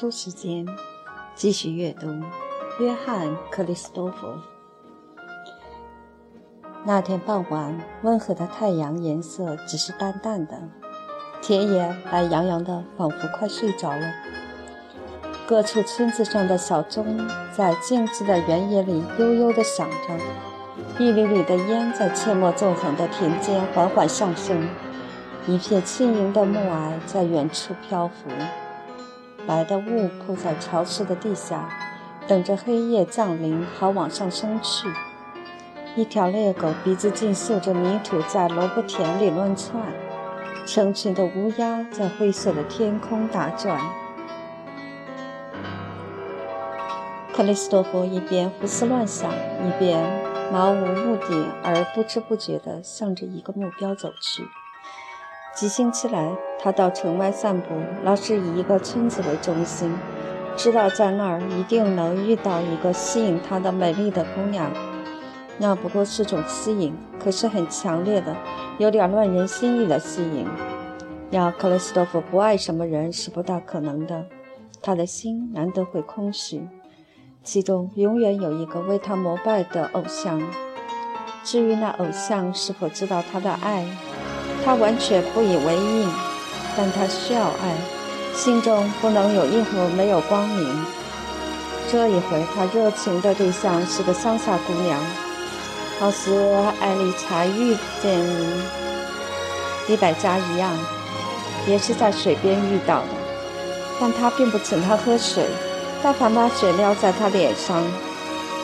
书时间，继续阅读《约翰·克里斯多夫》。那天傍晚，温和的太阳颜色只是淡淡的，田野懒洋洋的，仿佛快睡着了。各处村子上的小钟在静寂的原野里悠悠地响着，一缕缕的烟在阡陌纵横的田间缓缓上升。一片轻盈的暮霭在远处漂浮，白的雾铺在潮湿的地下，等着黑夜降临，好往上升去。一条猎狗鼻子浸嗅着泥土，在萝卜田里乱窜。成群的乌鸦在灰色的天空打转。克里斯托弗一边胡思乱想，一边漫无目的而不知不觉地向着一个目标走去。几星期来，他到城外散步，老是以一个村子为中心，知道在那儿一定能遇到一个吸引他的美丽的姑娘。那不过是种吸引，可是很强烈的，有点乱人心意的吸引。要克里斯托夫不爱什么人是不大可能的，他的心难得会空虚，其中永远有一个为他膜拜的偶像。至于那偶像是否知道他的爱，他完全不以为意，但他需要爱，心中不能有一盒没有光明。这一回，他热情的对象是个乡下姑娘，好似艾丽才遇见李百家一样，也是在水边遇到的。但他并不请她喝水，但凡把水撩在她脸上。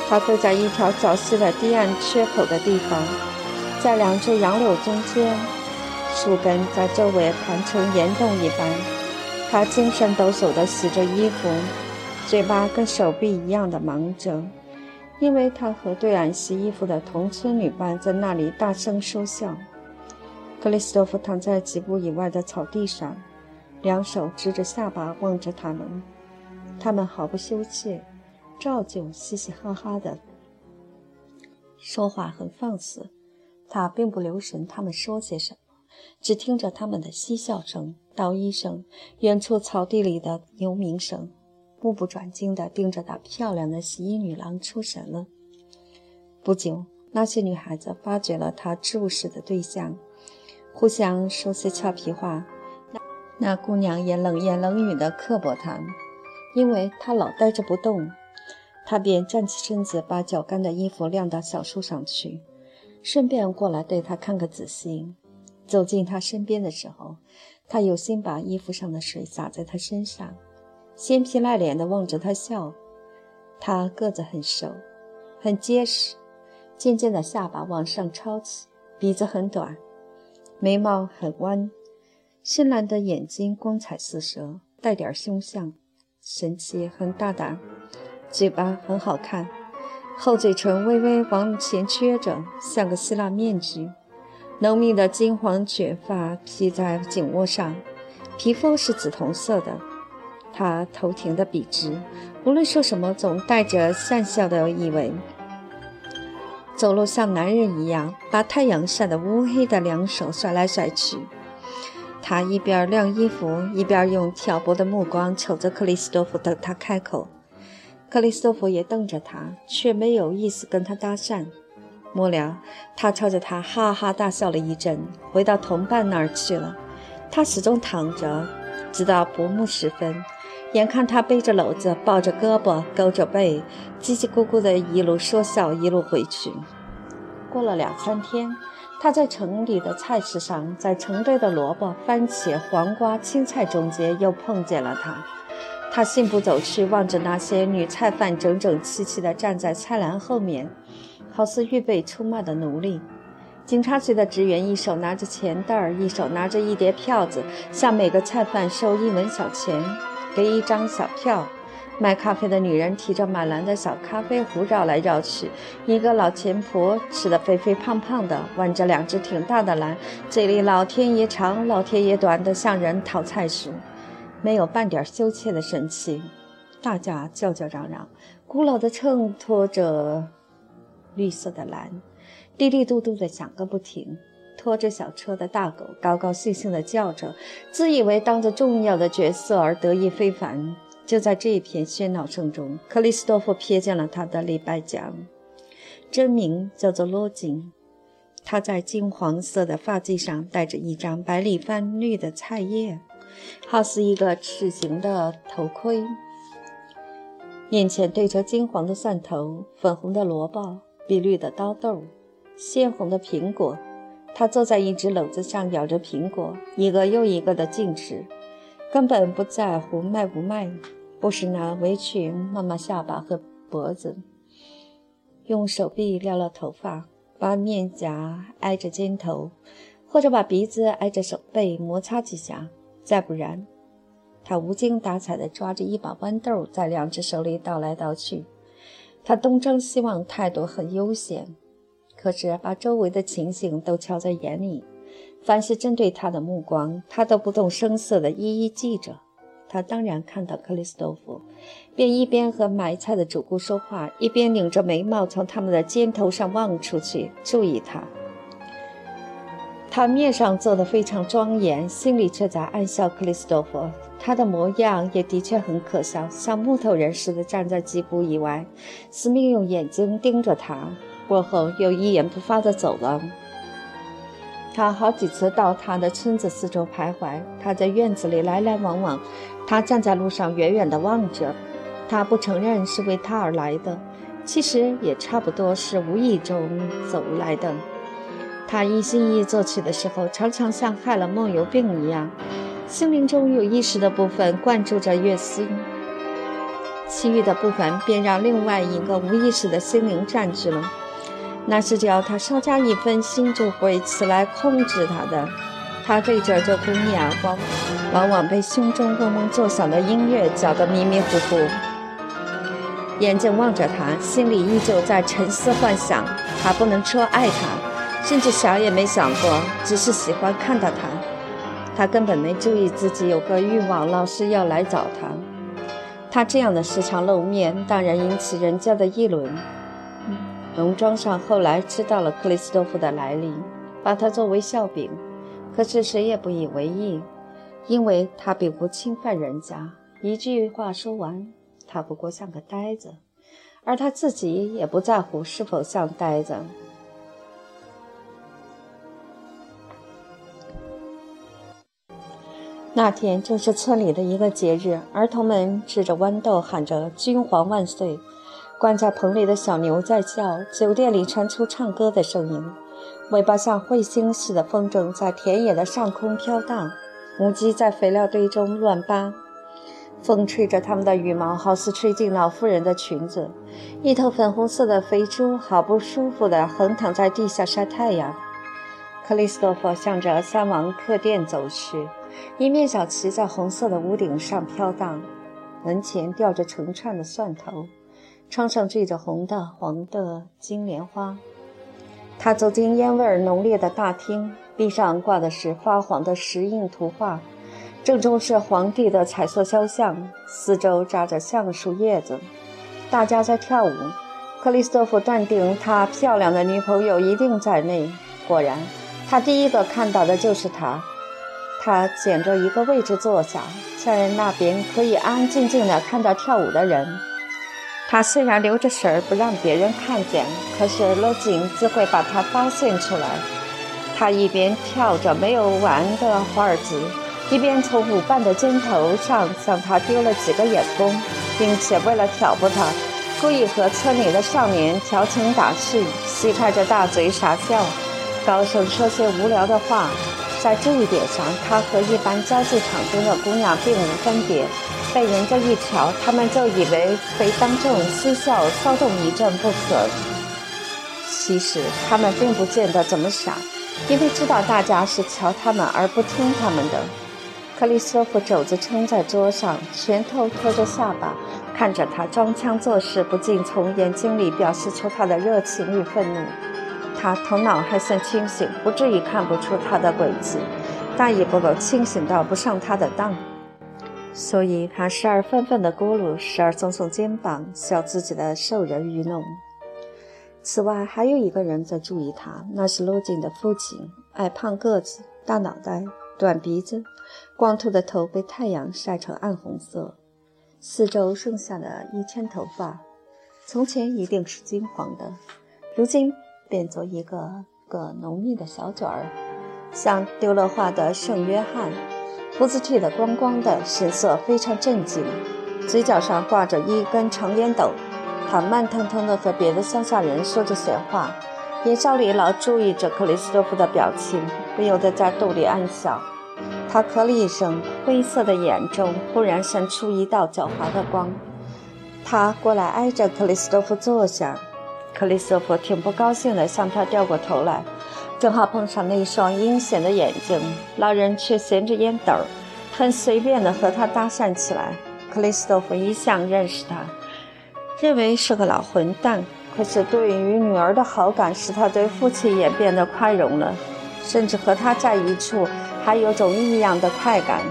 他跪在一条小溪的堤岸缺口的地方，在两只杨柳中间。树根在周围盘成岩洞一般，他精神抖擞地洗着衣服，嘴巴跟手臂一样的忙着，因为他和对岸洗衣服的同村女伴在那里大声说笑。克里斯托弗躺在几步以外的草地上，两手支着下巴望着他们，他们毫不羞怯，照旧嘻嘻哈哈的说话，很放肆。他并不留神他们说些什么。只听着他们的嬉笑声、道衣声，远处草地里的牛鸣声，目不转睛地盯着那漂亮的洗衣女郎出神了。不久，那些女孩子发觉了他注视的对象，互相说些俏皮话。那姑娘也冷言冷语地刻薄他，因为他老呆着不动。他便站起身子，把脚干的衣服晾到小树上去，顺便过来对他看个仔细。走进他身边的时候，他有心把衣服上的水洒在他身上，鲜皮赖脸地望着他笑。他个子很瘦，很结实，尖尖的下巴往上抄起，鼻子很短，眉毛很弯，深蓝的眼睛光彩四射，带点凶相，神气很大胆，嘴巴很好看，厚嘴唇微微往前撅着，像个希腊面具。浓密的金黄卷发披在颈窝上，皮肤是紫铜色的。他头挺得笔直，无论说什么总带着讪笑的意味。走路像男人一样，把太阳晒得乌黑的两手甩来甩去。他一边晾衣服，一边用挑拨的目光瞅着克里斯多夫，等他开口。克里斯多夫也瞪着他，却没有意思跟他搭讪。末了，他朝着他哈哈大笑了一阵，回到同伴那儿去了。他始终躺着，直到薄暮时分。眼看他背着篓子，抱着胳膊，勾着背，叽叽咕咕的一路说笑，一路回去。过了两三天，他在城里的菜市上，在成堆的萝卜、番茄、黄瓜、青菜中间又碰见了他。他信步走去，望着那些女菜贩整整齐齐地站在菜篮后面。好似预备出卖的奴隶，警察局的职员一手拿着钱袋儿，一手拿着一叠票子，向每个菜贩收一文小钱，给一张小票。卖咖啡的女人提着满篮的小咖啡壶绕来绕去，一个老钱婆吃得肥肥胖胖的，挽着两只挺大的篮，嘴里老天爷长，老天爷短的向人讨菜时，没有半点羞怯的神气。大家叫叫嚷嚷，古老的秤拖着。绿色的蓝，滴滴嘟嘟的响个不停。拖着小车的大狗高高兴兴地叫着，自以为当着重要的角色而得意非凡。就在这一片喧闹声中，克里斯多夫瞥见了他的礼拜奖，真名叫做罗金。他在金黄色的发髻上戴着一张白里泛绿的菜叶，好似一个齿形的头盔。面前堆着金黄的蒜头、粉红的萝卜、碧绿的刀豆、鲜红的苹果。他坐在一只篓子上咬着苹果，一个又一个的进吃，根本不在乎卖不卖。不时拿围裙抹抹下巴和脖子，用手臂撩撩头发，把面颊挨着肩头，或者把鼻子挨着手背摩擦几下。再不然，他无精打采地抓着一把豌豆，在两只手里倒来倒去。他东张西望，态度很悠闲，可是把周围的情形都瞧在眼里。凡是针对他的目光，他都不动声色地一一记着。他当然看到克里斯多夫，便一边和买菜的主顾说话，一边拧着眉毛从他们的肩头上望出去，注意他。他面上做得非常庄严，心里却在暗笑克里斯多夫。他的模样也的确很可笑，像木头人似的站在几步以外，死命用眼睛盯着他，过后又一言不发地走了。他好几次到他的村子四周徘徊，他在院子里来来往往。他站在路上，远远地望着。他不承认是为他而来的，其实也差不多是无意中走来的。他一心一意作曲的时候，常常像害了梦游病一样，心灵中有意识的部分灌注着乐心，其余的部分便让另外一个无意识的心灵占据了。那是只要他稍加一分心，就会起来控制他的。他对着这姑娘，往往往被胸中嗡嗡作响的音乐搅得迷迷糊糊，眼睛望着她，心里依旧在沉思幻想。他不能说爱她，甚至想也没想过，只是喜欢看到她。他根本没注意自己有个欲望，老是要来找他。他这样的时常露面，当然引起人家的议论。农庄上后来知道了克里斯多夫的来历，把他作为笑柄。可是谁也不以为意，因为他并不侵犯人家。一句话说完，他不过像个呆子，而他自己也不在乎是否像呆子。那天正是村里的一个节日，儿童们吃着豌豆，喊着“君皇万岁”。关在棚里的小牛在叫，酒店里传出唱歌的声音。尾巴像彗星似的风筝在田野的上空飘荡，母鸡在肥料堆中乱扒，风吹着它们的羽毛，好似吹进老妇人的裙子。一头粉红色的肥猪好不舒服地横躺在地下晒太阳。克里斯托弗向着三王客店走去，一面小旗在红色的屋顶上飘荡，门前吊着成串的蒜头，窗上缀着红的、黄的金莲花。他走进烟味浓烈的大厅，壁上挂的是发黄的石印图画，正中是皇帝的彩色肖像，四周扎着橡树叶子，大家在跳舞。克里斯托弗断定他漂亮的女朋友一定在内。果然，他第一个看到的就是她。他捡着一个位置坐下，在那边可以安安静静地看到跳舞的人。他虽然留着神儿不让别人看见，可是罗锦自会把他发现出来。他一边跳着没有完的华尔兹，一边从舞伴的肩头上向他丢了几个眼光，并且为了挑拨他，故意和村里的少年调情打趣，嘻开着大嘴傻笑，高声说些无聊的话。在这一点上，他和一般交际场中的姑娘并无分别。被人家一瞧，他们就以为非当众嬉笑骚动一阵不可。其实他们并不见得怎么傻，因为知道大家是瞧他们而不听他们的。克里斯托弗肘子撑在桌上，拳头托着下巴，看着他装腔作势，不禁从眼睛里表示出他的热情与愤怒。他头脑还算清醒，不至于看不出他的诡计，但也不够清醒到不上他的当。所以他时而愤愤地咕噜，时而耸耸肩膀，笑自己的受人愚弄。此外，还有一个人在注意他，那是罗晋的父亲，矮胖个子，大脑袋，短鼻子，光秃的头被太阳晒成暗红色，四周剩下的一圈头发，从前一定是金黄的，如今变作一个个浓密的小卷儿，像丢了画的圣约翰，胡子剃得光光的，神色非常镇静，嘴角上挂着一根长烟斗。他慢腾腾地和别的乡下人说着闲话，眼梢里老注意着克里斯托弗的表情，不由得在肚里暗笑。他咳了一声，灰色的眼中忽然闪出一道狡猾的光。他过来挨着克里斯托弗坐下，克里斯托弗挺不高兴地向他掉过头来，正好碰上那双阴险的眼睛。老人却衔着烟斗，很随便地和他搭讪起来。克里斯托弗一向认识他。认为是个老混蛋，可是对于女儿的好感使他对父亲也变得宽容了，甚至和他在一处还有种异样的快感。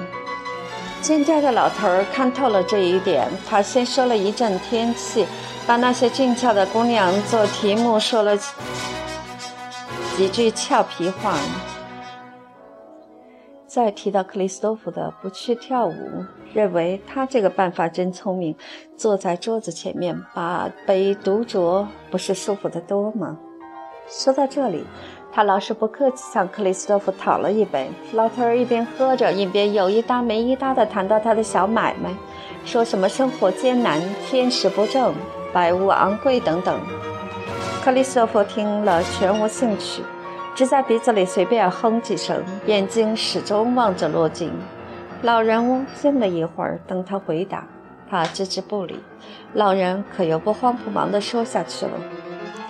尖尖的老头儿看透了这一点，他先说了一阵天气，把那些俊俏的姑娘做题目，说了几句俏皮话。再提到克里斯托夫的不去跳舞，认为他这个办法真聪明。坐在桌子前面把杯独酌，不是舒服得多吗？说到这里，他老是不客气向克里斯托夫讨了一杯。老头儿一边喝着，一边有一搭没一搭地谈到他的小买卖，说什么生活艰难、天时不正、百物昂贵等等。克里斯托夫听了全无兴趣。只在鼻子里随便哼几声，眼睛始终望着落镜。老人翁静了一会儿，等他回答，他置之不理。老人可又不慌不忙地说下去了。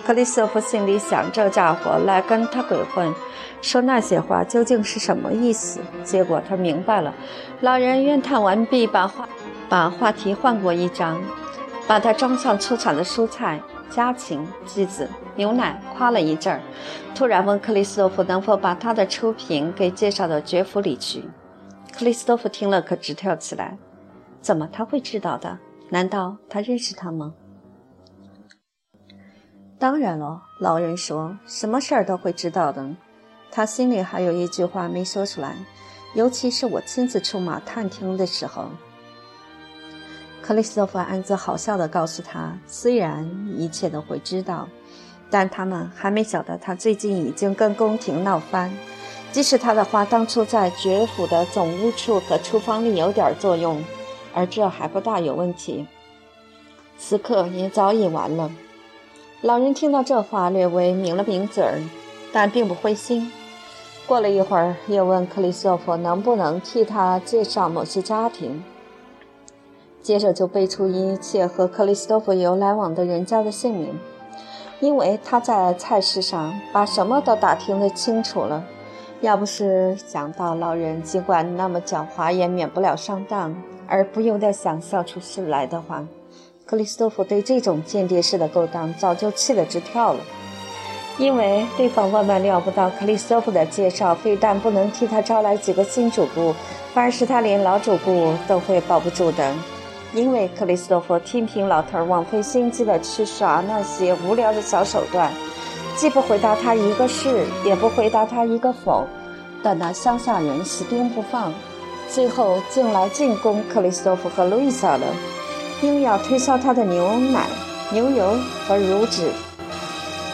克里斯托弗心里想：这家伙来跟他鬼混，说那些话究竟是什么意思？结果他明白了。老人怨叹完毕，把话把话题换过一张，把他装上出产的蔬菜。家禽、鸡子、牛奶，夸了一阵儿，突然问克里斯托弗能否把他的出品给介绍到爵府里去。克里斯托弗听了可直跳起来，怎么他会知道的？难道他认识他吗？当然了，老人说，什么事儿都会知道的。他心里还有一句话没说出来，尤其是我亲自出马探听的时候。克里斯托弗暗自好笑地告诉他：“虽然一切都会知道，但他们还没晓得他最近已经跟宫廷闹翻。即使他的话当初在爵府的总务处和厨房里有点作用，而这还不大有问题。此刻也早已完了。”老人听到这话，略微抿了抿嘴儿，但并不灰心。过了一会儿，又问克里斯托弗能不能替他介绍某些家庭。接着就背出一切和克里斯托弗有来往的人家的姓名，因为他在菜市上把什么都打听得清楚了。要不是想到老人尽管那么狡猾，也免不了上当，而不由得想笑出事来的话，克里斯托弗对这种间谍式的勾当早就气得直跳了。因为对方万万料不到克里斯托弗的介绍，非但不能替他招来几个新主顾，反而是他连老主顾都会保不住的。因为克里斯托弗听凭老头枉费心机的去耍那些无聊的小手段，既不回答他一个是，也不回答他一个否，但那乡下人死盯不放，最后竟来进攻克里斯托弗和路易莎了，硬要推销他的牛奶、牛油和乳脂。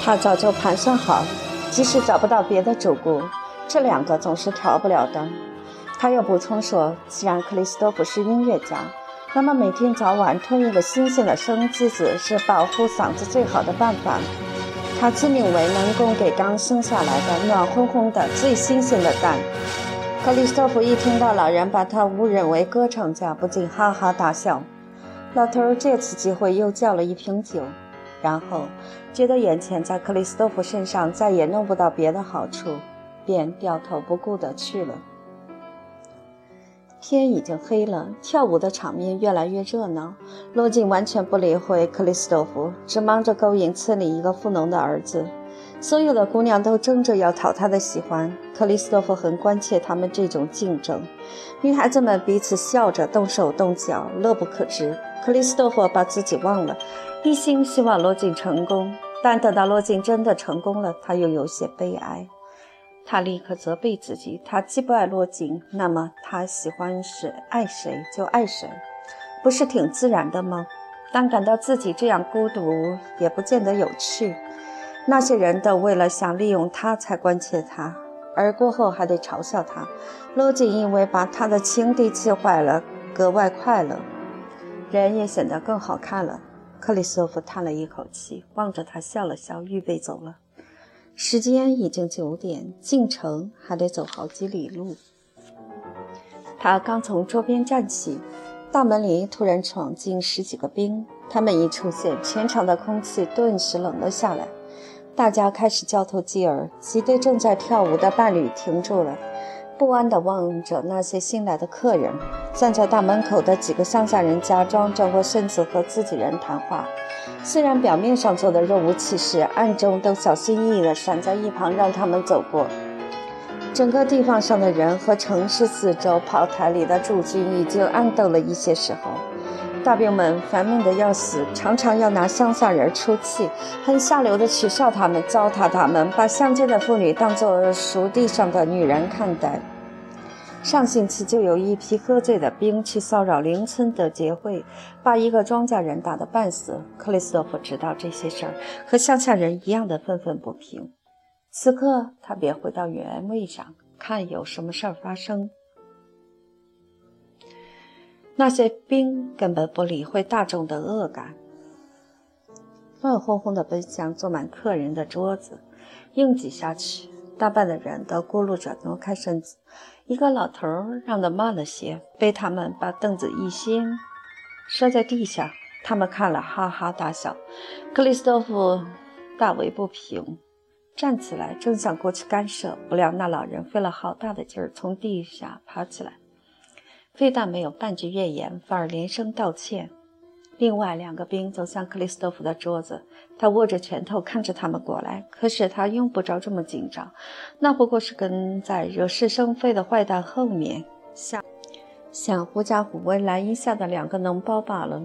他早就盘算好，即使找不到别的主顾，这两个总是逃不了的。他又补充说，既然克里斯托弗是音乐家。那么每天早晚吞一个新鲜的生鸡子是保护嗓子最好的办法。他自命为能供给刚生下来的暖烘烘的最新鲜的蛋。克里斯托弗一听到老人把他误认为歌唱家，不禁哈哈大笑。老头儿借此机会又叫了一瓶酒，然后觉得眼前在克里斯托弗身上再也弄不到别的好处，便掉头不顾地去了。天已经黑了，跳舞的场面越来越热闹。罗晋完全不理会克里斯托弗，只忙着勾引村里一个富农的儿子。所有的姑娘都争着要讨他的喜欢，克里斯托弗很关切他们这种竞争。女孩子们彼此笑着动手动脚，乐不可支。克里斯托弗把自己忘了，一心希望罗晋成功。但等到罗晋真的成功了，他又有些悲哀。他立刻责备自己：他既不爱罗晋，那么他喜欢谁爱谁就爱谁，不是挺自然的吗？但感到自己这样孤独也不见得有趣。那些人都为了想利用他才关切他，而过后还得嘲笑他。罗晋因为把他的情敌气坏了，格外快乐，人也显得更好看了。克里斯托弗叹了一口气，望着他笑了笑，预备走了。时间已经九点，进城还得走好几里路。他刚从桌边站起，大门里突然闯进十几个兵。他们一出现，全场的空气顿时冷了下来。大家开始交头接耳。几对正在跳舞的伴侣停住了。不安地望着那些新来的客人，站在大门口的几个乡下人假装转过身子和自己人谈话，虽然表面上做的若无其事，暗中都小心翼翼地闪在一旁让他们走过。整个地方上的人和城市四周炮台里的驻军已经暗斗了一些时候，大兵们烦闷的要死，常常要拿乡下人出气，很下流的取笑他们，糟蹋他们，把乡间的妇女当作熟地上的女人看待。上星期就有一批喝醉的兵去骚扰邻村的结会，把一个庄稼人打得半死。克里斯托弗知道这些事儿，和乡下人一样的愤愤不平。此刻他便回到原位上，看有什么事儿发生。那些兵根本不理会大众的恶感，乱哄哄地奔向坐满客人的桌子，硬挤下去。大半的人都咕噜着挪开身子。一个老头让得慢了些，被他们把凳子一掀，摔在地下。他们看了，哈哈大笑。克里斯多夫大为不平，站起来正想过去干涉，不料那老人费了好大的劲儿从地下爬起来，非但没有半句怨言，反而连声道歉。另外两个兵走向克里斯托弗的桌子，他握着拳头看着他们过来。可是他用不着这么紧张，那不过是跟在惹是生非的坏蛋后面，像像狐假虎威蓝衣下的两个脓包罢了。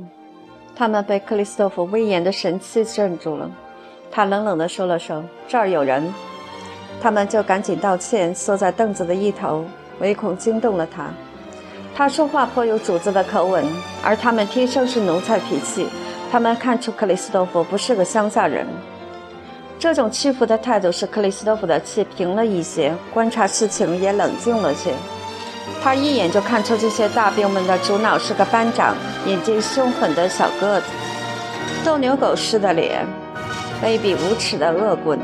他们被克里斯托弗威严的神气镇住了。他冷冷地说了声：“这儿有人。”他们就赶紧道歉，缩在凳子的一头，唯恐惊动了他。他说话颇有主子的口吻，而他们天生是奴才脾气。他们看出克里斯多夫不是个乡下人。这种屈服的态度使克里斯多夫的气平了一些，观察事情也冷静了些。他一眼就看出这些大兵们的主脑是个班长，眼睛凶狠的小个子，斗牛狗似的脸，卑鄙无耻的恶棍，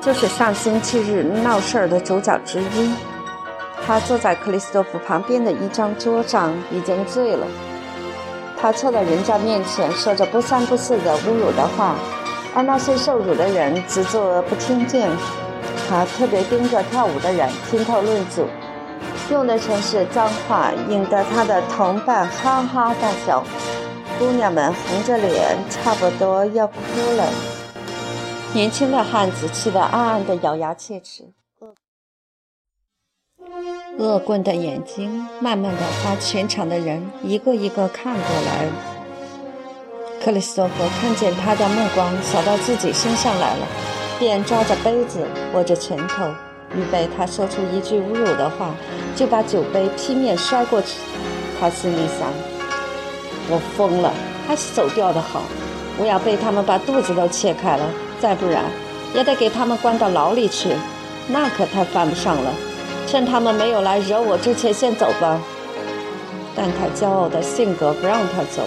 就是上星期日闹事儿的主角之一。他坐在克里斯托弗旁边的一张桌上，已经醉了。他凑到人家面前，说着不三不四的侮辱的话，而那些受辱的人只做不听见。他特别盯着跳舞的人，评头论足，用的全是脏话，引得他的同伴哈哈大笑。姑娘们红着脸，差不多要哭了。年轻的汉子气得暗暗地咬牙切齿。恶棍的眼睛慢慢的把全场的人一个一个看过来。克里斯托弗看见他的目光扫到自己身上来了，便抓着杯子，握着拳头，预备他说出一句侮辱的话，就把酒杯劈面摔过去。他心里想：我疯了，还是走掉的好。我要被他们把肚子都切开了，再不然也得给他们关到牢里去，那可太犯不上了。趁他们没有来惹我之前，先走吧。但他骄傲的性格不让他走，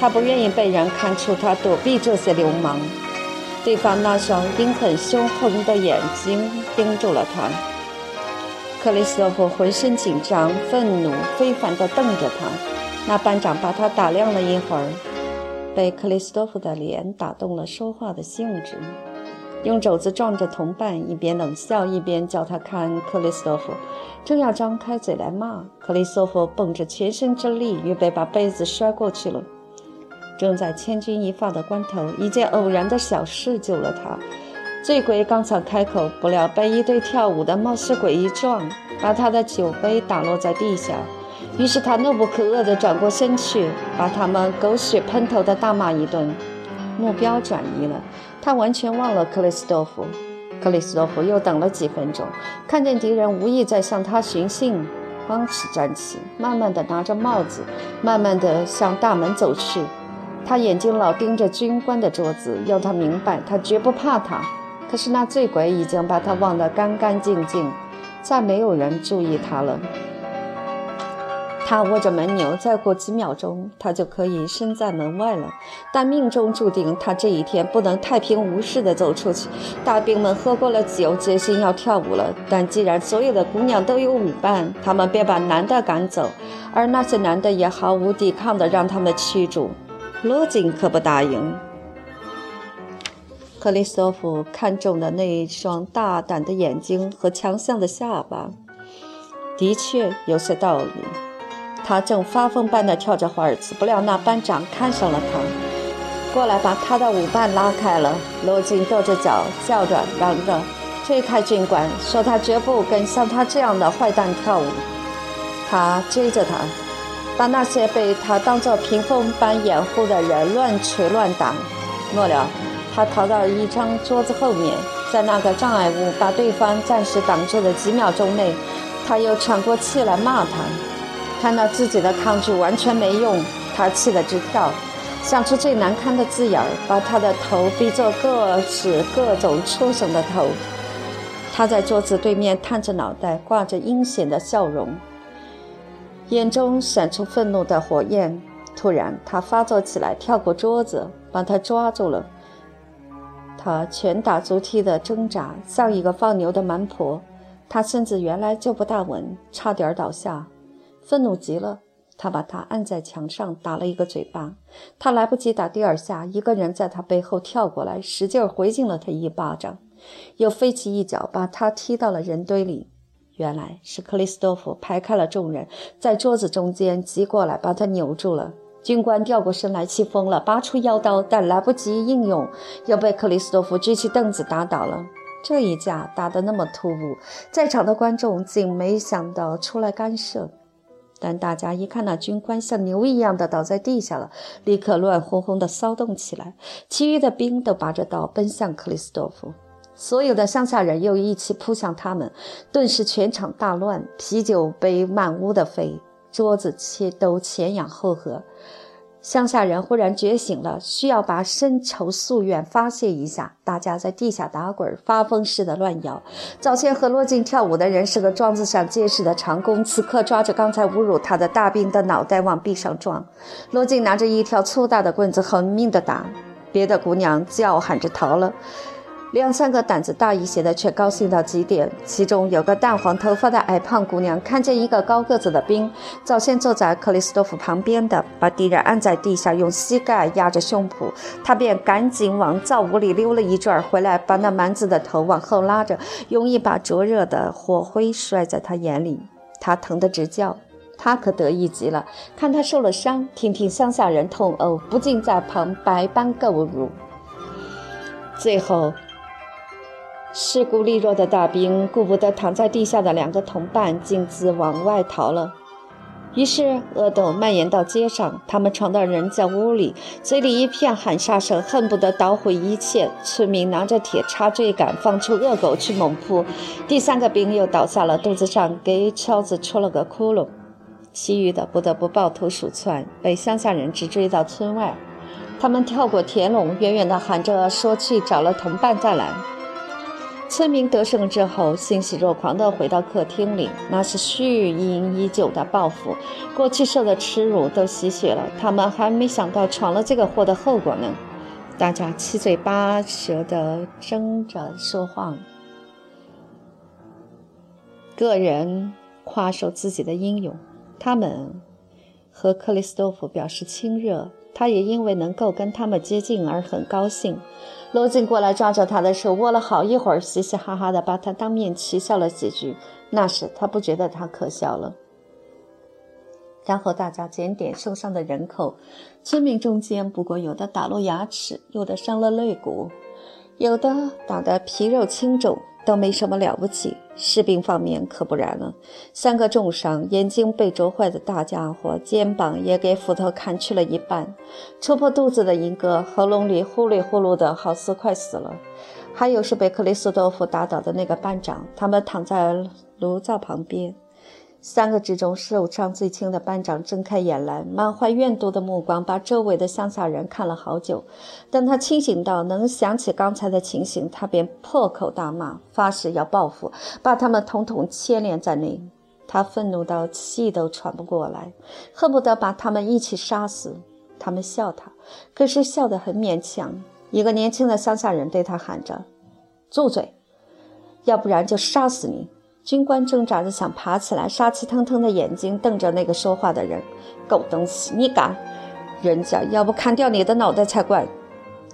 他不愿意被人看出他躲避这些流氓。对方那双阴狠凶狠的眼睛盯住了他。克里斯托弗浑身紧张，愤怒非凡地瞪着他。那班长把他打量了一会儿，被克里斯托弗的脸打动了说话的兴致。用肘子撞着同伴，一边冷笑一边叫他看克里斯托弗，正要张开嘴来骂，克里斯托弗绷着全身之力，预备把杯子摔过去了。正在千钧一发的关头，一件偶然的小事救了他。醉鬼刚想开口，不料被一对跳舞的冒失鬼一撞，把他的酒杯打落在地下。于是他怒不可遏地转过身去，把他们狗血喷头的大骂一顿。目标转移了，他完全忘了克里斯多夫。克里斯多夫又等了几分钟，看见敌人无意在向他寻衅，方起站起，慢慢的拿着帽子，慢慢的向大门走去。他眼睛老盯着军官的桌子，要他明白他绝不怕他。可是那醉鬼已经把他忘得干干净净，再没有人注意他了。他握着门钮，再过几秒钟，他就可以身在门外了。但命中注定，他这一天不能太平无事地走出去。大兵们喝过了酒，决心要跳舞了。但既然所有的姑娘都有舞伴，他们便把男的赶走，而那些男的也毫无抵抗地让他们驱逐。罗金可不答应。克里斯托弗看中的那一双大胆的眼睛和强项的下巴，的确有些道理。他正发疯般地跳着华尔兹，不料那班长看上了他，过来把他的舞伴拉开了。罗金跺着脚，叫着嚷着，推开军官，说他绝不跟像他这样的坏蛋跳舞。他追着他。把那些被他当作屏风般掩护的人乱捶乱打。末了，他逃到一张桌子后面，在那个障碍物把对方暂时挡住的几秒钟内，他又喘过气来骂他。看到自己的抗拒完全没用，他气得直跳，想出最难堪的字眼儿，把他的头逼作各式各种畜生的头。他在桌子对面探着脑袋，挂着阴险的笑容。眼中闪出愤怒的火焰。突然，他发作起来，跳过桌子，把他抓住了。他拳打足踢地挣扎，像一个放牛的蛮婆。他身子原来就不大稳，差点倒下。愤怒极了，他把他按在墙上，打了一个嘴巴。他来不及打第二下，一个人在他背后跳过来，使劲回敬了他一巴掌，又飞起一脚，把他踢到了人堆里。原来是克里斯多夫排开了众人，在桌子中间挤过来，把他扭住了。军官掉过身来，气疯了，拔出腰刀，但来不及应用，又被克里斯多夫举起凳子打倒了。这一架打得那么突兀，在场的观众竟没想到出来干涉。但大家一看那军官像牛一样的倒在地下了，立刻乱哄哄的骚动起来。其余的兵都拔着刀奔向克里斯多夫。所有的乡下人又一起扑向他们，顿时全场大乱，啤酒杯满屋的飞，桌子切都前仰后合。乡下人忽然觉醒了，需要把深仇宿怨发泄一下，大家在地下打滚，发疯似的乱咬。早先和罗晋跳舞的人是个庄子上结实的长工，此刻抓着刚才侮辱他的大兵的脑袋往壁上撞。罗晋拿着一条粗大的棍子狠命的打，别的姑娘叫喊着逃了。两三个胆子大一些的却高兴到极点。其中有个淡黄头发的矮胖姑娘，看见一个高个子的兵早先坐在克里斯托夫旁边的，把敌人按在地下，用膝盖压着胸脯，他便赶紧往灶屋里溜了一转，回来把那蛮子的头往后拉着，用一把灼热的火灰摔在他眼里，他疼得直叫。他可得意极了，看他受了伤，听听乡下人痛殴，不禁在旁百般购入。最后。势孤力弱的大兵顾不得躺在地下的两个同伴，径自往外逃了。于是恶斗蔓延到街上，他们闯到人家屋里，嘴里一片喊杀声，恨不得捣毁一切。村民拿着铁叉追赶，放出恶狗去猛扑。第三个兵又倒下了，肚子上给敲子戳了个窟窿。其余的不得不抱头鼠窜，被乡下人直追到村外。他们跳过田垄，远远地喊着说去找了同伴再来。村民得胜之后，欣喜若狂地回到客厅里，那是蓄意已久的报复。过去受的耻辱都吸血了，他们还没想到闯了这个祸的后果呢。大家七嘴八舌地争着说话，个人夸受自己的英勇。他们和克里斯多夫表示亲热，他也因为能够跟他们接近而很高兴。罗晋过来抓着他的手，握了好一会儿，嘻嘻哈哈的把他当面取笑了几句。那时他不觉得他可笑了。然后大家检点受伤的人口，村民中间不过有的打落牙齿，有的伤了肋骨，有的打得皮肉青肿，都没什么了不起。士兵方面可不然了，三个重伤，眼睛被啄坏的大家伙，肩膀也给斧头砍去了一半，戳破肚子的一个，喉咙里呼噜呼噜的，好似快死了。还有是被克里斯多夫打倒的那个班长，他们躺在炉灶旁边。三个之中受伤最轻的班长睁开眼来，满怀怨毒的目光把周围的乡下人看了好久。等他清醒到能想起刚才的情形，他便破口大骂，发誓要报复，把他们统统牵连在内。他愤怒到气都喘不过来，恨不得把他们一起杀死。他们笑他，可是笑得很勉强。一个年轻的乡下人对他喊着：“住嘴，要不然就杀死你。”军官挣扎着想爬起来，杀气腾腾的眼睛瞪着那个说话的人：“狗东西，你敢！人家要不砍掉你的脑袋才怪！”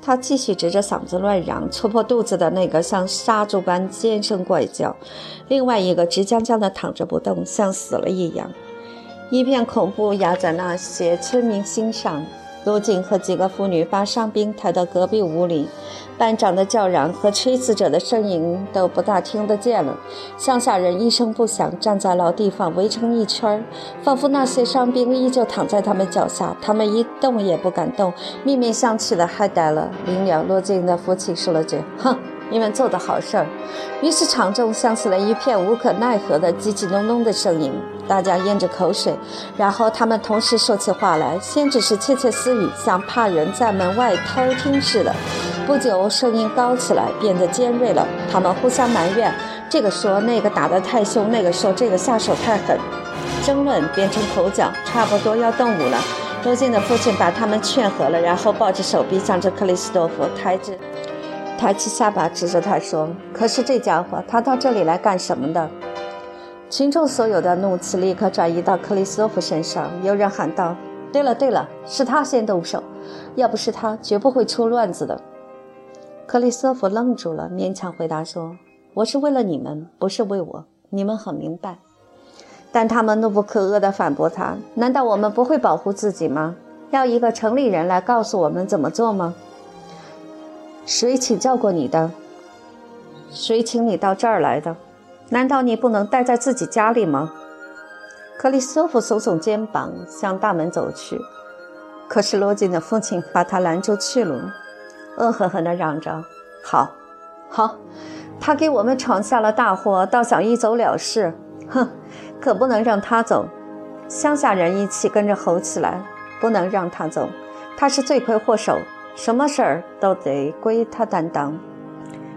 他继续直着嗓子乱嚷，戳破肚子的那个像杀猪般尖声怪叫，另外一个直僵僵地躺着不动，像死了一样。一片恐怖压在那些村民心上。罗景和几个妇女把伤兵抬到隔壁屋里，班长的叫嚷和吹死者的声音都不大听得见了。乡下人一声不响站在老地方围成一圈，仿佛那些伤兵依旧躺在他们脚下，他们一动也不敢动，面面相觑的还呆了。临了，罗景的父亲说了句：“哼。”你们做的好事儿，于是场中响起了一片无可奈何的叽叽哝哝的声音，大家咽着口水，然后他们同时说起话来，先只是窃窃私语，像怕人在门外偷听似的。不久，声音高起来，变得尖锐了。他们互相埋怨，这个说那个打得太凶，那个说这个下手太狠，争论变成口角，差不多要动武了。罗静的父亲把他们劝和了，然后抱着手臂，向着克里斯多夫抬着。抬起下巴，指着他说：“可是这家伙，他到这里来干什么的？”群众所有的怒气立刻转移到克里斯托夫身上。有人喊道：“对了，对了，是他先动手，要不是他，绝不会出乱子的。”克里斯托夫愣住了，勉强回答说：“我是为了你们，不是为我，你们很明白。”但他们怒不可遏地反驳他：“难道我们不会保护自己吗？要一个城里人来告诉我们怎么做吗？”谁请教过你的？谁请你到这儿来的？难道你不能待在自己家里吗？克里斯夫耸耸肩膀，向大门走去。可是罗金的父亲把他拦住去了，恶狠狠地嚷着：“好，好，他给我们闯下了大祸，倒想一走了事。哼，可不能让他走！”乡下人一起跟着吼起来：“不能让他走，他是罪魁祸首。”什么事儿都得归他担当。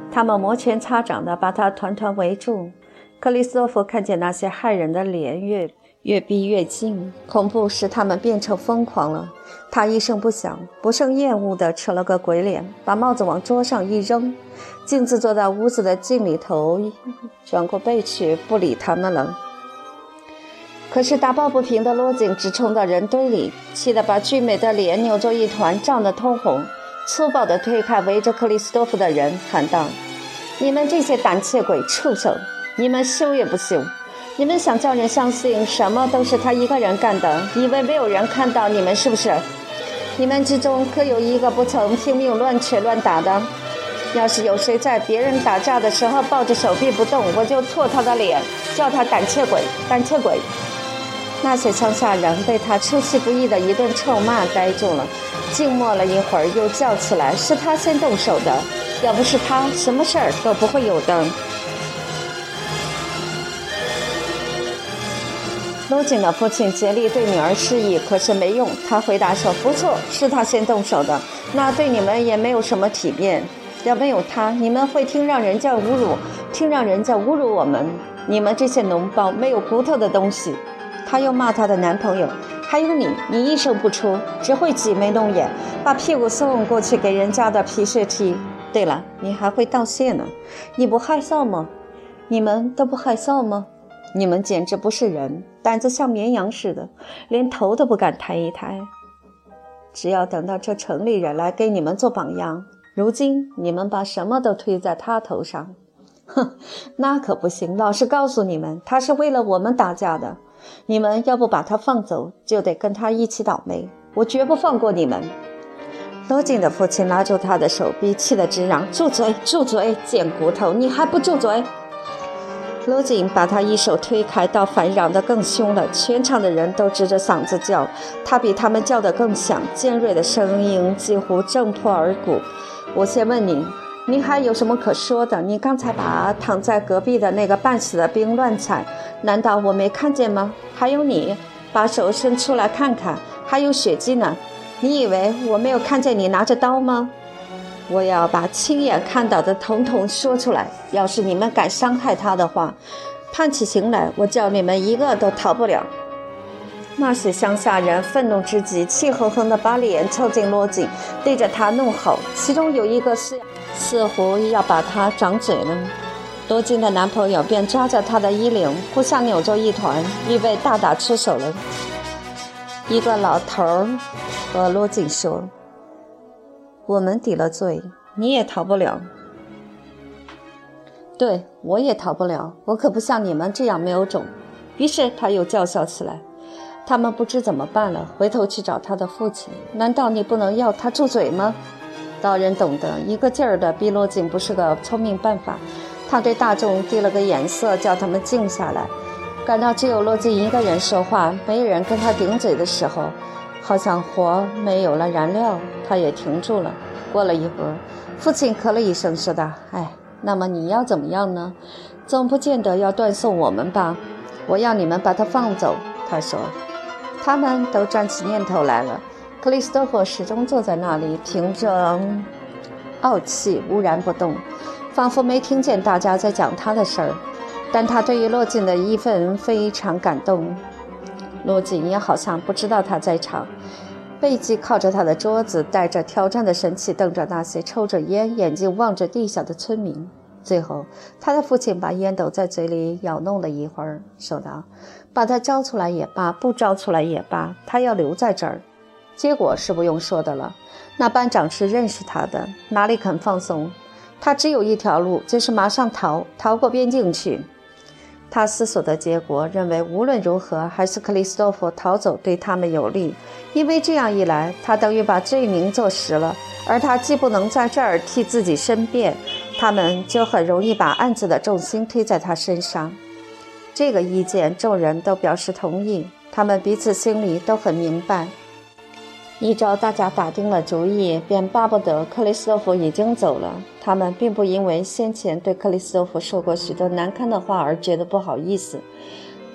他们摩拳擦掌地把他团团围住。克里斯托弗看见那些害人的脸越越逼越近，恐怖使他们变成疯狂了。他一声不响，不胜厌恶地扯了个鬼脸，把帽子往桌上一扔，径自坐在屋子的镜里头，转过背去不理他们了。可是打抱不平的罗景直冲到人堆里，气得把俊美的脸扭作一团，涨得通红，粗暴地推开围着克里斯托夫的人，喊道：“你们这些胆怯鬼、畜生！你们羞也不羞！你们想叫人相信什么都是他一个人干的，以为没有人看到你们是不是？你们之中可有一个不曾拼命乱拳乱打的？要是有谁在别人打架的时候抱着手臂不动，我就唾他的脸，叫他胆怯鬼、胆怯鬼！”那些乡下人被他出其不意的一顿臭骂呆住了，静默了一会儿，又叫起来：“是他先动手的，要不是他，什么事儿都不会有的。”罗景的父亲竭力对女儿示意，可是没用。他回答说：“不错，是他先动手的，那对你们也没有什么体面。要没有他，你们会听让人家侮辱，听让人家侮辱我们。你们这些脓包，没有骨头的东西。”他又骂她的男朋友，还有你，你一声不出，只会挤眉弄眼，把屁股送过去给人家的皮屑踢。对了，你还会道谢呢，你不害臊吗？你们都不害臊吗？你们简直不是人，胆子像绵羊似的，连头都不敢抬一抬。只要等到这城里人来给你们做榜样，如今你们把什么都推在他头上，哼，那可不行。老实告诉你们，他是为了我们打架的。你们要不把他放走，就得跟他一起倒霉。我绝不放过你们！罗锦的父亲拉住他的手臂，气得直嚷：“住嘴，住嘴！贱骨头，你还不住嘴！”罗锦把他一手推开，倒反嚷得更凶了。全场的人都支着嗓子叫，他比他们叫得更响，尖锐的声音几乎震破耳骨。我先问你，你还有什么可说的？你刚才把躺在隔壁的那个半死的兵乱踩，难道我没看见吗？还有你，把手伸出来看看，还有血迹呢。你以为我没有看见你拿着刀吗？我要把亲眼看到的统统说出来。要是你们敢伤害他的话，判起刑来，我叫你们一个都逃不了。那些乡下人愤怒之极，气哼哼地把脸凑近罗锦，对着他怒吼。其中有一个是似乎要把他掌嘴了。罗锦的男朋友便抓着他的衣领，互相扭作一团，预备大打出手了。一个老头儿和罗锦说。我们抵了罪，你也逃不了。对我也逃不了，我可不像你们这样没有种。于是他又叫嚣起来。他们不知怎么办了，回头去找他的父亲。难道你不能要他住嘴吗？道人懂得，一个劲儿的逼罗锦不是个聪明办法。他对大众递了个眼色，叫他们静下来。感到只有罗锦一个人说话，没人跟他顶嘴的时候。好像火没有了燃料，他也停住了。过了一会儿，父亲咳了一声，说道：“哎，那么你要怎么样呢？总不见得要断送我们吧？我要你们把他放走。”他说。他们都转起念头来了。克里斯托弗始终坐在那里，凭着傲气兀然不动，仿佛没听见大家在讲他的事儿。但他对于落进的一份非常感动。罗锦也好像不知道他在场，背脊靠着他的桌子，带着挑战的神气瞪着那些抽着烟、眼睛望着地下的村民。最后，他的父亲把烟斗在嘴里咬弄了一会儿，说道：“把他招出来也罢，不招出来也罢，他要留在这儿。”结果是不用说的了。那班长是认识他的，哪里肯放松？他只有一条路，就是马上逃，逃过边境去。他思索的结果认为，无论如何，还是克里斯托弗逃走对他们有利，因为这样一来，他等于把罪名坐实了，而他既不能在这儿替自己申辩，他们就很容易把案子的重心推在他身上。这个意见，众人都表示同意，他们彼此心里都很明白。一朝大家打定了主意，便巴不得克里斯托弗已经走了。他们并不因为先前对克里斯托弗说过许多难堪的话而觉得不好意思，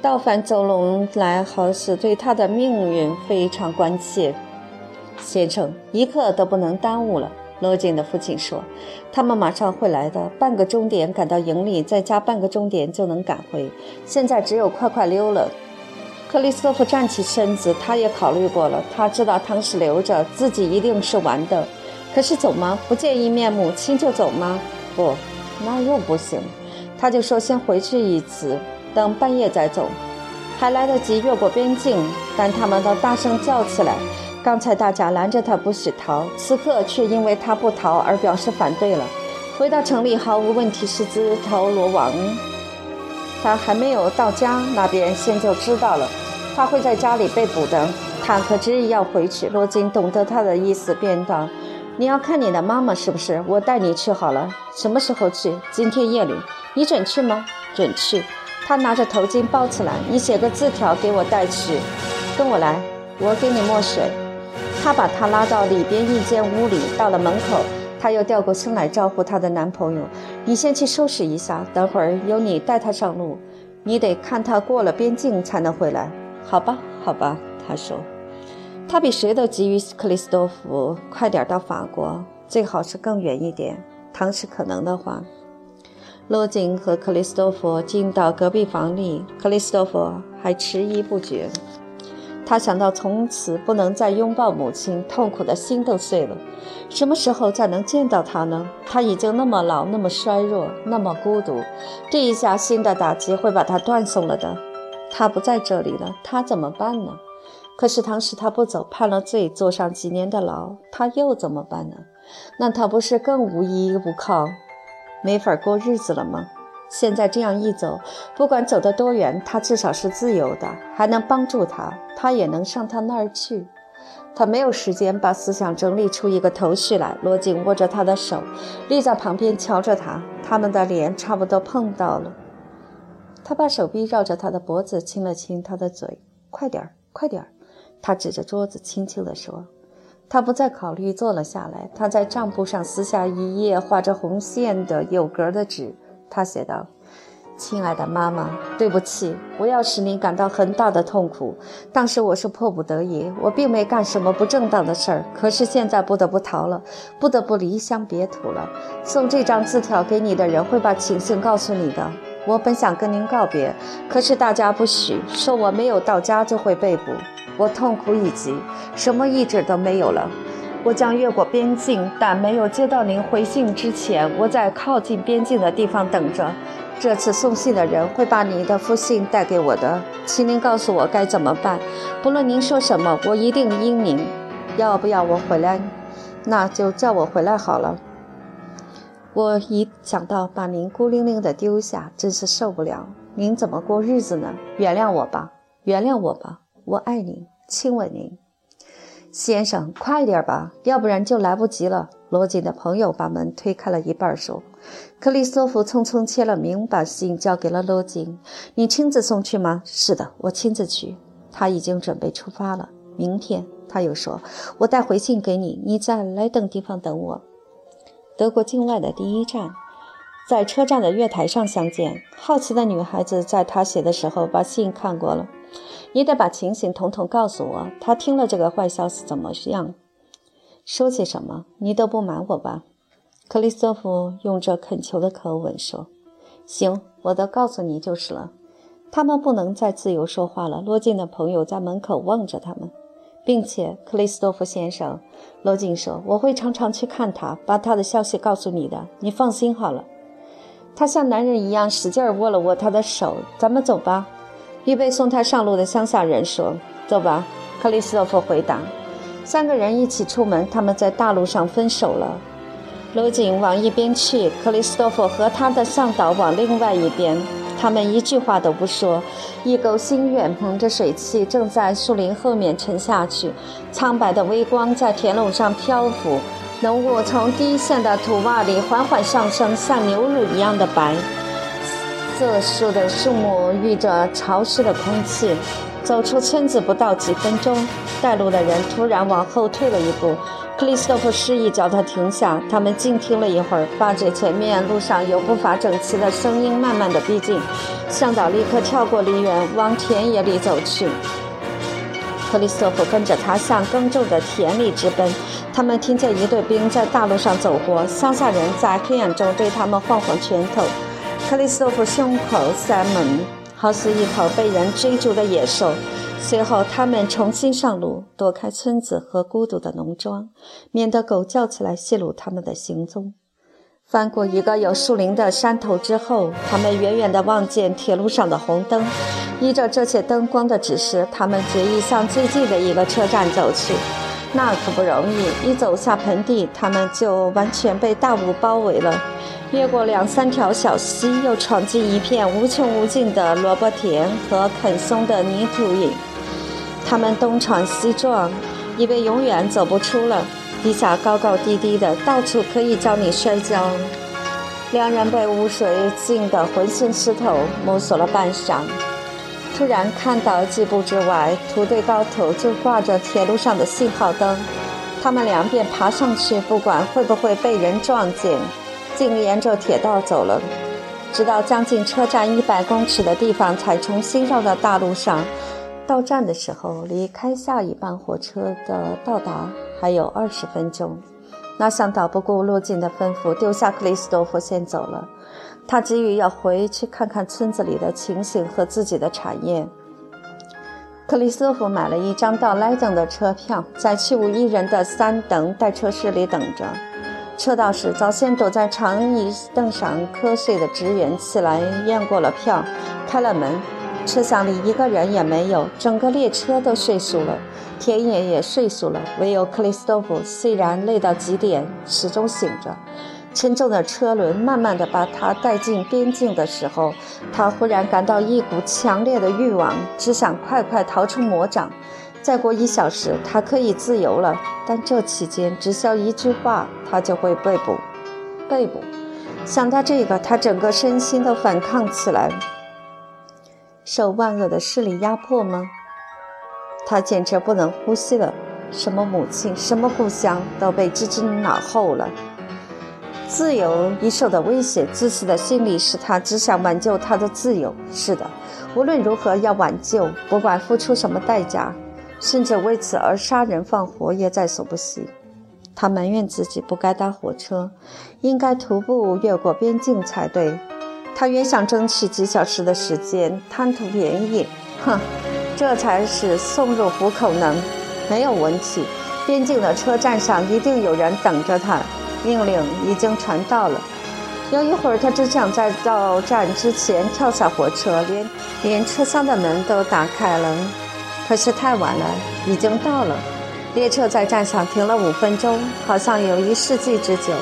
倒反走拢来，好似对他的命运非常关切。先生，一刻都不能耽误了。罗景的父亲说：“他们马上会来的，半个钟点赶到营里，再加半个钟点就能赶回。现在只有快快溜了。”克里斯托弗站起身子，他也考虑过了。他知道汤匙留着，自己一定是完的。可是走吗？不见一面母亲就走吗？不，那又不行。他就说先回去一次，等半夜再走，还来得及越过边境。但他们都大声叫起来。刚才大家拦着他不许逃，此刻却因为他不逃而表示反对了。回到城里毫无问题是自投罗网。他还没有到家，那边先就知道了。他会在家里被捕的。坦克执意要回去。罗金懂得他的意思，便道：“你要看你的妈妈是不是？我带你去好了。什么时候去？今天夜里。你准去吗？准去。他拿着头巾包起来。你写个字条给我带去。跟我来，我给你墨水。他把他拉到里边一间屋里，到了门口。”她又掉过身来招呼她的男朋友：“你先去收拾一下，等会儿由你带他上路。你得看他过了边境才能回来，好吧？好吧。”他说：“他比谁都急于克里斯多夫快点到法国，最好是更远一点，倘是可能的话。”罗金和克里斯多夫进到隔壁房里，克里斯多夫还迟疑不决。他想到从此不能再拥抱母亲，痛苦的心都碎了。什么时候再能见到她呢？他已经那么老，那么衰弱，那么孤独。这一下新的打击会把他断送了的。他不在这里了，他怎么办呢？可是当时他不走，判了罪，坐上几年的牢，他又怎么办呢？那他不是更无依无靠，没法过日子了吗？现在这样一走，不管走得多远，他至少是自由的，还能帮助他，他也能上他那儿去。他没有时间把思想整理出一个头绪来。罗锦握着他的手，立在旁边瞧着他，他们的脸差不多碰到了。他把手臂绕着他的脖子亲了亲他的嘴，快点儿，快点儿！他指着桌子轻轻地说。他不再考虑，坐了下来。他在账簿上撕下一页画着红线的有格的纸，他写道。亲爱的妈妈，对不起，我要使你感到很大的痛苦。当时我是迫不得已，我并没干什么不正当的事儿。可是现在不得不逃了，不得不离乡别土了。送这张字条给你的人会把情形告诉你的。我本想跟您告别，可是大家不许，说我没有到家就会被捕。我痛苦已极，什么意志都没有了。我将越过边境，但没有接到您回信之前，我在靠近边境的地方等着。这次送信的人会把您的复信带给我的，请您告诉我该怎么办。不论您说什么，我一定应您。要不要我回来？那就叫我回来好了。我一想到把您孤零零的丢下，真是受不了。您怎么过日子呢？原谅我吧，原谅我吧。我爱您，亲吻您。先生，快点吧，要不然就来不及了。罗锦的朋友把门推开了一半，说：“克里斯托弗匆匆签了名，把信交给了罗锦。你亲自送去吗？”“是的，我亲自去。”他已经准备出发了。明天，他又说：“我带回信给你，你在莱登地方等我。”德国境外的第一站，在车站的月台上相见。好奇的女孩子在他写的时候把信看过了。你得把情形统统告诉我。他听了这个坏消息怎么样？说些什么？你都不瞒我吧？克里斯托弗用着恳求的口吻说：“行，我都告诉你就是了。”他们不能再自由说话了。罗晋的朋友在门口望着他们，并且克里斯托弗先生，罗晋说：“我会常常去看他，把他的消息告诉你的。你放心好了。”他像男人一样使劲握了握他的手。咱们走吧。预备送他上路的乡下人说：“走吧。”克里斯托弗回答。三个人一起出门，他们在大路上分手了。罗锦往一边去，克里斯托弗和他的向导往另外一边。他们一句话都不说。一钩新月蒙着水汽，正在树林后面沉下去，苍白的微光在田垄上漂浮，浓雾从低陷的土洼里缓缓上升，像牛乳一样的白。色素的树木遇着潮湿的空气，走出村子不到几分钟，带路的人突然往后退了一步。克里斯托弗示意叫他停下，他们静听了一会儿，发觉前面路上有步伐整齐的声音慢慢的逼近。向导立刻跳过梨园，往田野里走去。克里斯托弗跟着他向耕种的田里直奔。他们听见一队兵在大路上走过，乡下人在黑暗中对他们晃晃拳头。克里斯托弗胸口塞满，好似一头被人追逐的野兽。随后，他们重新上路，躲开村子和孤独的农庄，免得狗叫起来泄露他们的行踪。翻过一个有树林的山头之后，他们远远地望见铁路上的红灯。依着这些灯光的指示，他们决意向最近的一个车站走去。那可不容易，一走下盆地，他们就完全被大雾包围了。越过两三条小溪，又闯进一片无穷无尽的萝卜田和啃松的泥土里。他们东闯西撞，以为永远走不出了。地下高高低低的，到处可以叫你摔跤。两人被污水浸得浑身湿透，摸索了半晌，突然看到几步之外，土堆高头就挂着铁路上的信号灯。他们两便爬上去，不管会不会被人撞见。竟沿着铁道走了，直到将近车站一百公尺的地方，才重新绕到大路上。到站的时候，离开下一班火车的到达还有二十分钟。那向导不顾路径的吩咐，丢下克里斯多夫先走了。他急于要回去看看村子里的情形和自己的产业。克里斯多夫买了一张到莱登的车票，在去无一人的三等待车室里等着。车到时，早先躲在长椅凳上瞌睡的职员起来验过了票，开了门。车厢里一个人也没有，整个列车都睡熟了，田野也睡熟了，唯有克里斯多夫虽然累到极点，始终醒着。沉重的车轮慢慢地把他带进边境的时候，他忽然感到一股强烈的欲望，只想快快逃出魔掌。再过一小时，他可以自由了。但这期间，只需一句话，他就会被捕。被捕。想到这个，他整个身心都反抗起来。受万恶的势力压迫吗？他简直不能呼吸了。什么母亲，什么故乡，都被置之脑后了。自由已受到威胁，自私的心理使他只想挽救他的自由。是的，无论如何要挽救，不管付出什么代价，甚至为此而杀人放火也在所不惜。他埋怨自己不该搭火车，应该徒步越过边境才对。他原想争取几小时的时间，贪图便宜。哼，这才是送入虎口呢。没有问题，边境的车站上一定有人等着他。命令已经传到了。有一会儿，他只想在到站之前跳下火车，连连车厢的门都打开了。可是太晚了，已经到了。列车在站上停了五分钟，好像有一世纪之久。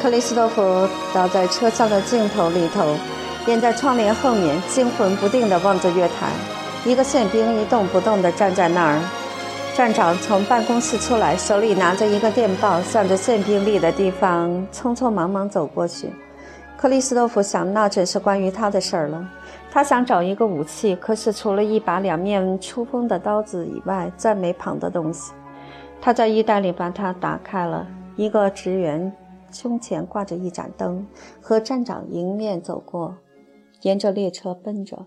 克里斯托弗倒在车厢的尽头里头，掩在窗帘后面，惊魂不定地望着月台。一个宪兵一动不动地站在那儿。站长从办公室出来，手里拿着一个电报，向着宪兵立的地方匆匆忙忙走过去。克里斯托弗想，那正是关于他的事儿了。他想找一个武器，可是除了一把两面出锋的刀子以外，再没旁的东西。他在衣袋里把它打开了。一个职员 胸前挂着一盏灯，和站长迎面走过，沿着列车奔着。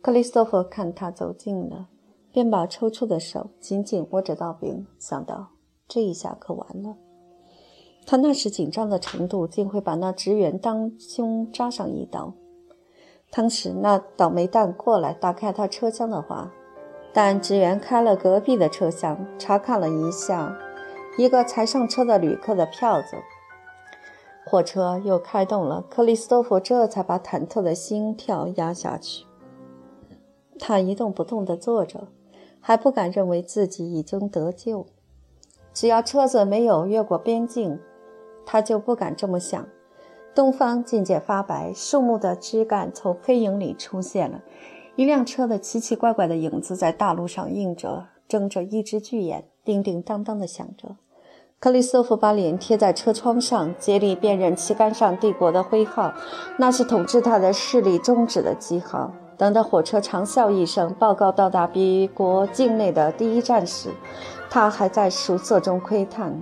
克里斯托弗看他走近了。便把抽搐的手紧紧握着刀柄，想到这一下可完了。他那时紧张的程度，竟会把那职员当胸扎上一刀。当时那倒霉蛋过来打开他车厢的话，但职员开了隔壁的车厢，查看了一下一个才上车的旅客的票子。火车又开动了，克里斯托夫这才把忐忑的心跳压下去。他一动不动地坐着。还不敢认为自己已经得救，只要车子没有越过边境，他就不敢这么想。东方渐渐发白，树木的枝干从黑影里出现了，一辆车的奇奇怪怪的影子在大路上映着，睁着一只巨眼，叮叮当当地响着。克里斯托弗把脸贴在车窗上，竭力辨认旗杆上帝国的徽号，那是统治他的势力终止的记号。等到火车长啸一声，报告到达比国境内的第一站时，他还在熟色中窥探。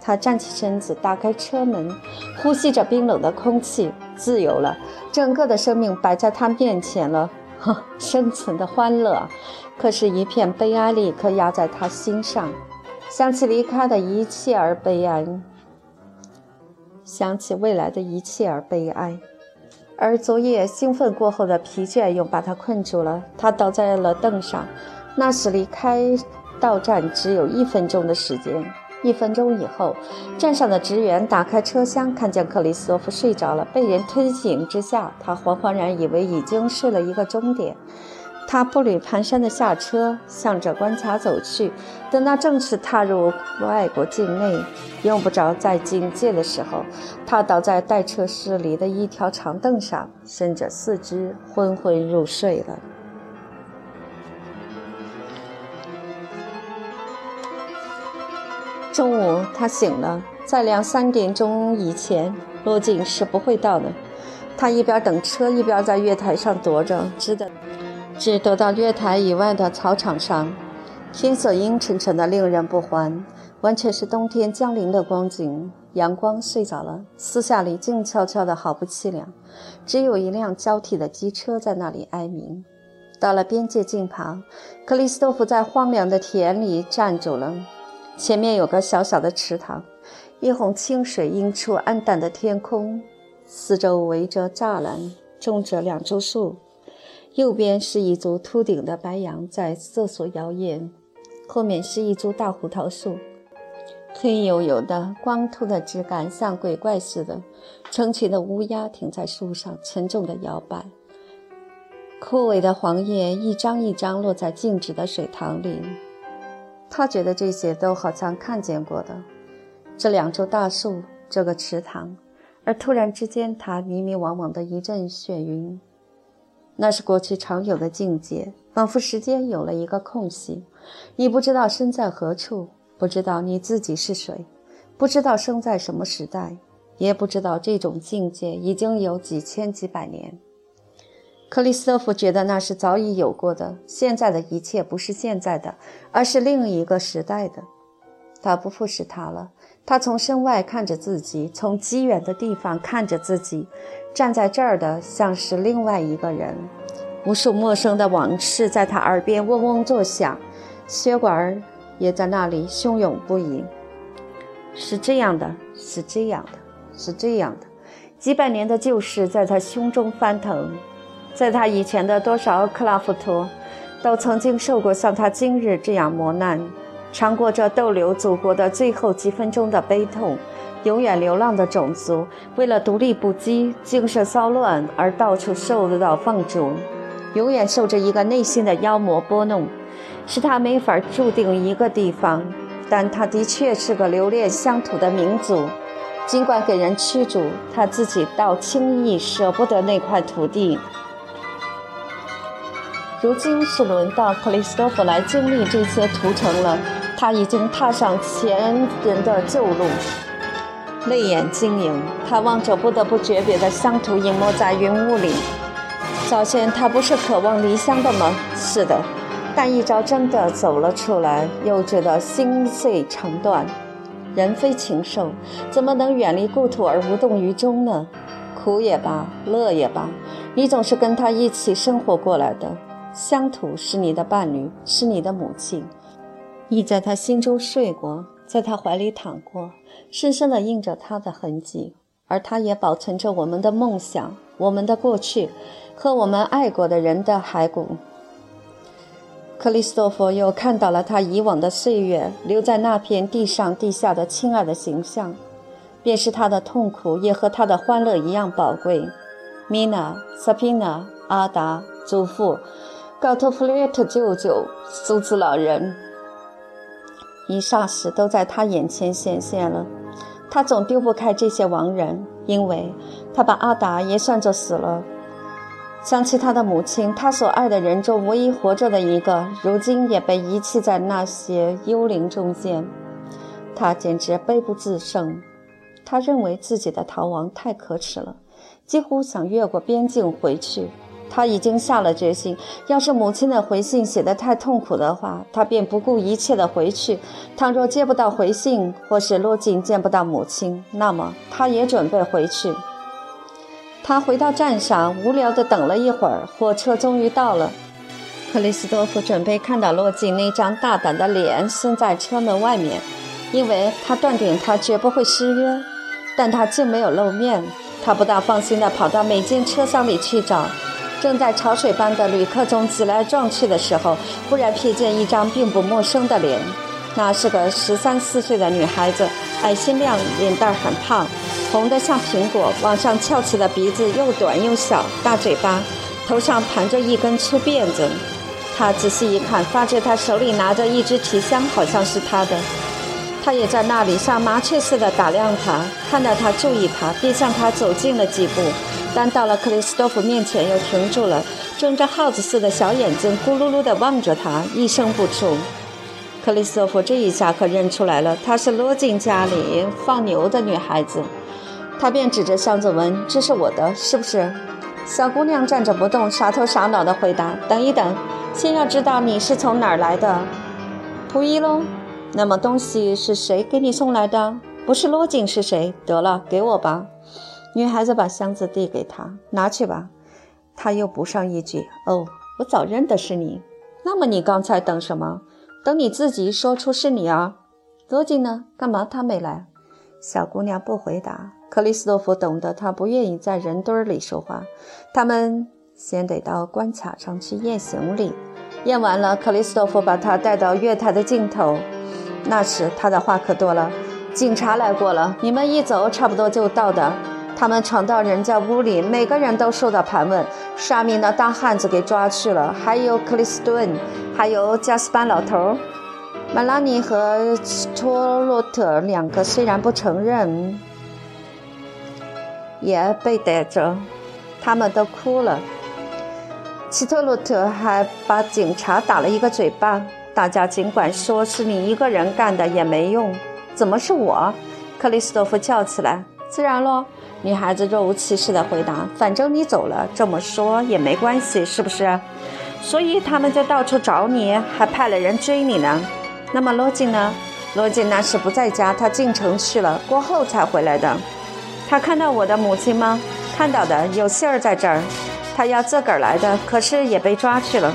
他站起身子，打开车门，呼吸着冰冷的空气，自由了。整个的生命摆在他面前了，呵，生存的欢乐。可是，一片悲哀立刻压在他心上，想起离开的一切而悲哀，想起未来的一切而悲哀。而昨夜兴奋过后的疲倦又把他困住了，他倒在了凳上。那时离开到站只有一分钟的时间。一分钟以后，站上的职员打开车厢，看见克里斯托夫睡着了，被人推醒之下，他惶惶然以为已经睡了一个钟点。他步履蹒跚地下车，向着关卡走去。等他正式踏入外国境内，用不着再警戒的时候，他倒在待车室里的一条长凳上，伸着四肢，昏昏入睡了。中午，他醒了，在两三点钟以前，罗景是不会到的。他一边等车，一边在月台上踱着，只等。只躲到月台以外的草场上，天色阴沉沉的，令人不欢，完全是冬天降临的光景。阳光睡着了，私下里静悄悄的，好不凄凉。只有一辆交替的机车在那里哀鸣。到了边界近旁，克里斯托弗在荒凉的田里站住了。前面有个小小的池塘，一泓清水映出暗淡的天空，四周围着栅栏，种着两株树。右边是一株秃顶的白杨在瑟瑟摇曳，后面是一株大胡桃树，黑黝黝的光秃的枝干像鬼怪似的，成群的乌鸦停在树上，沉重地摇摆。枯萎的黄叶一张一张落在静止的水塘里，他觉得这些都好像看见过的，这两株大树，这个池塘，而突然之间，他迷迷惘惘的一阵眩晕。那是过去常有的境界，仿佛时间有了一个空隙。你不知道身在何处，不知道你自己是谁，不知道生在什么时代，也不知道这种境界已经有几千几百年。克里斯托弗觉得那是早已有过的，现在的一切不是现在的，而是另一个时代的。他不复是他了。他从身外看着自己，从极远的地方看着自己，站在这儿的像是另外一个人。无数陌生的往事在他耳边嗡嗡作响，血管也在那里汹涌不已。是这样的，是这样的，是这样的，几百年的旧事在他胸中翻腾。在他以前的多少克拉夫托，都曾经受过像他今日这样磨难，尝过这逗留祖国的最后几分钟的悲痛。永远流浪的种族，为了独立不羁、精神骚乱而到处受到放逐，永远受着一个内心的妖魔拨弄，使他没法注定一个地方。但他的确是个留恋乡土的民族，尽管给人驱逐，他自己倒轻易舍不得那块土地。如今是轮到克里斯多夫来经历这些屠城了，他已经踏上前人的旧路，泪眼晶莹。他望着不得不诀别的乡土隐没在云雾里。早先他不是渴望离乡的吗？是的，但一朝真的走了出来，又觉得心碎肠断。人非禽兽，怎么能远离故土而无动于衷呢？苦也罢，乐也罢，你总是跟他一起生活过来的。乡土是你的伴侣，是你的母亲。亦在他心中睡过，在他怀里躺过，深深地印着他的痕迹。而他也保存着我们的梦想、我们的过去和我们爱过的人的骸骨。克里斯托弗又看到了他以往的岁月留在那片地上地下的亲爱的形象，便是他的痛苦也和他的欢乐一样宝贵。米娜、萨皮娜、阿达、祖父。高特弗列特舅舅、苏子老人，一霎时都在他眼前显现了。他总丢不开这些亡人，因为他把阿达也算作死了。想起他的母亲，他所爱的人中唯一活着的一个，如今也被遗弃在那些幽灵中间，他简直悲不自胜。他认为自己的逃亡太可耻了，几乎想越过边境回去。他已经下了决心，要是母亲的回信写得太痛苦的话，他便不顾一切的回去。倘若接不到回信，或是落井见不到母亲，那么他也准备回去。他回到站上，无聊地等了一会儿，火车终于到了。克里斯多夫准备看到洛井那张大胆的脸伸在车门外面，因为他断定他绝不会失约，但他竟没有露面。他不大放心地跑到每间车厢里去找。正在潮水般的旅客中挤来撞去的时候，忽然瞥见一张并不陌生的脸。那是个十三四岁的女孩子，矮心亮，脸蛋很胖，红得像苹果，往上翘起的鼻子又短又小，大嘴巴，头上盘着一根粗辫子。他仔细一看，发觉她手里拿着一只提箱，好像是他的。他也在那里像麻雀似的打量他，看到他注意他，便向他走近了几步。但到了克里斯多夫面前，又停住了，睁着耗子似的小眼睛，咕噜噜地望着他，一声不出。克里斯托夫这一下可认出来了，她是罗晋家里放牛的女孩子。他便指着箱子问：“这是我的，是不是？”小姑娘站着不动，傻头傻脑地回答：“等一等，先要知道你是从哪儿来的。”“仆役喽。”“那么东西是谁给你送来的？不是罗晋是谁？得了，给我吧。”女孩子把箱子递给他，拿去吧。他又补上一句：“哦，我早认得是你。那么你刚才等什么？等你自己说出是你啊。罗晋呢？干嘛他没来？”小姑娘不回答。克里斯托夫懂得她不愿意在人堆里说话。他们先得到关卡上去验行李。验完了，克里斯托夫把她带到月台的尽头。那时他的话可多了。警察来过了，你们一走，差不多就到的。他们闯到人家屋里，每个人都受到盘问。沙米那大汉子给抓去了，还有克里斯顿，还有加斯班老头。马拉尼和托洛特两个虽然不承认，也被逮着。他们都哭了。希特洛特还把警察打了一个嘴巴。大家尽管说是你一个人干的也没用，怎么是我？克里斯托夫叫起来。自然喽，女孩子若无其事地回答。反正你走了，这么说也没关系，是不是？所以他们就到处找你，还派了人追你呢。那么罗晋呢？罗晋那时不在家，他进城去了，过后才回来的。他看到我的母亲吗？看到的，有信儿在这儿。他要自个儿来的，可是也被抓去了。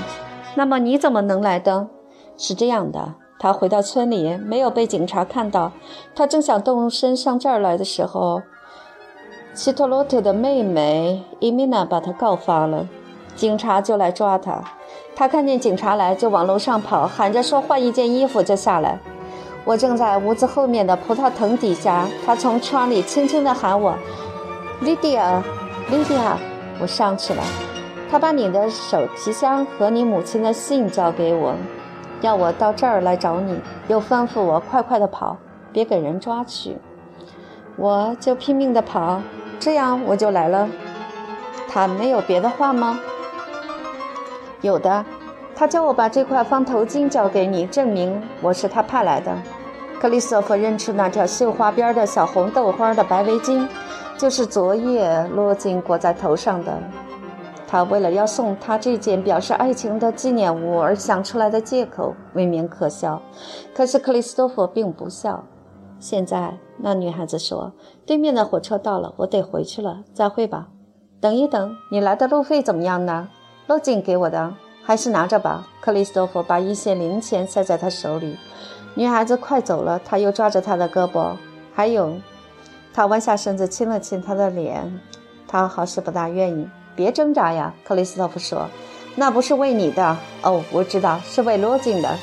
那么你怎么能来的？是这样的，他回到村里，没有被警察看到。他正想动身上这儿来的时候，希特洛特的妹妹伊米娜把他告发了，警察就来抓他。他看见警察来，就往楼上跑，喊着说换一件衣服就下来。我正在屋子后面的葡萄藤底下，他从窗里轻轻地喊我：“莉迪亚，莉迪亚。”我上去了，他把你的手提箱和你母亲的信交给我，要我到这儿来找你，又吩咐我快快的跑，别给人抓去。我就拼命的跑，这样我就来了。他没有别的话吗？有的，他叫我把这块方头巾交给你，证明我是他派来的。克里斯托弗认出那条绣花边的小红豆花的白围巾。就是昨夜罗金裹在头上的。他为了要送他这件表示爱情的纪念物而想出来的借口，未免可笑。可是克里斯托弗并不笑。现在，那女孩子说：“对面的火车到了，我得回去了，再会吧。”等一等，你来的路费怎么样呢？罗金给我的，还是拿着吧。克里斯托弗把一些零钱塞在他手里。女孩子快走了，他又抓着她的胳膊。还有。他弯下身子亲了亲他的脸，他好似不大愿意。别挣扎呀，克里斯托弗说：“那不是为你的哦，我知道是为罗金的。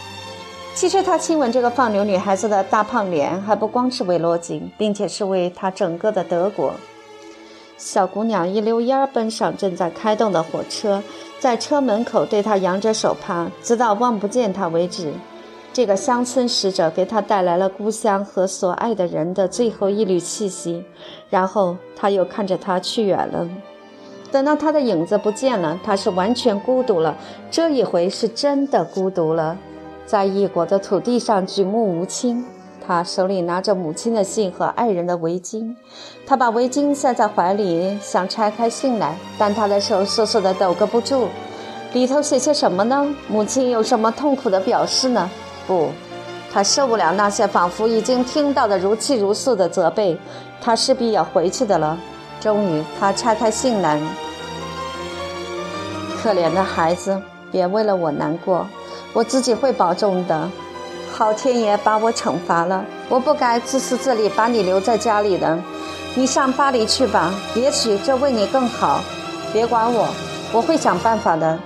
其实他亲吻这个放牛女孩子的大胖脸，还不光是为罗金，并且是为他整个的德国。”小姑娘一溜烟儿奔上正在开动的火车，在车门口对他扬着手帕，直到望不见他为止。这个乡村使者给他带来了故乡和所爱的人的最后一缕气息，然后他又看着他去远了。等到他的影子不见了，他是完全孤独了。这一回是真的孤独了，在异国的土地上举目无亲。他手里拿着母亲的信和爱人的围巾，他把围巾塞在怀里，想拆开信来，但他的手瑟瑟的抖个不住。里头写些什么呢？母亲有什么痛苦的表示呢？不，他受不了那些仿佛已经听到的如泣如诉的责备，他势必要回去的了。终于，他拆开信来。可怜的孩子，别为了我难过，我自己会保重的。好天爷把我惩罚了，我不该自私自利把你留在家里的。你上巴黎去吧，也许这为你更好。别管我，我会想办法的。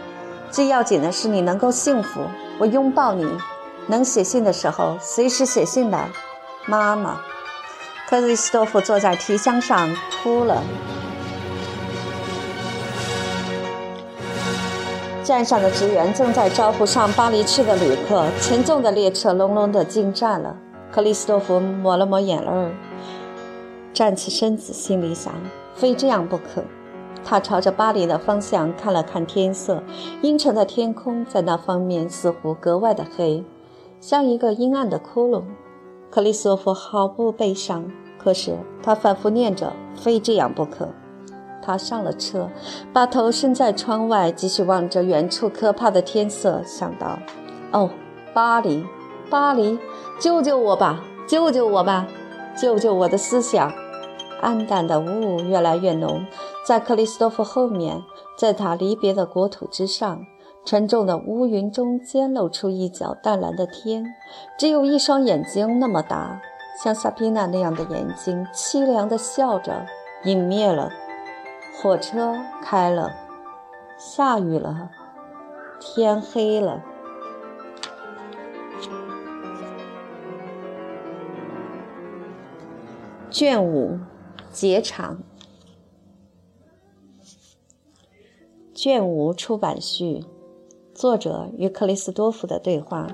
最要紧的是你能够幸福。我拥抱你。能写信的时候，随时写信来。妈妈，克里斯多夫坐在提箱上哭了。站上的职员正在招呼上巴黎去的旅客。沉重的列车隆隆地进站了。克里斯多夫抹了抹眼泪，站起身子，心里想：非这样不可。他朝着巴黎的方向看了看天色，阴沉的天空在那方面似乎格外的黑。像一个阴暗的窟窿，克里斯托弗毫不悲伤。可是他反复念着“非这样不可”。他上了车，把头伸在窗外，继续望着远处可怕的天色，想到：“哦，巴黎，巴黎，救救我吧，救救我吧，救救我的思想！”暗淡的雾越来越浓，在克里斯托夫后面，在他离别的国土之上。沉重的乌云中间露出一角淡蓝的天，只有一双眼睛那么大，像萨宾娜那样的眼睛，凄凉地笑着，隐灭了。火车开了，下雨了，天黑了。卷五，结场。卷五出版序。作者与克里斯多夫的对话。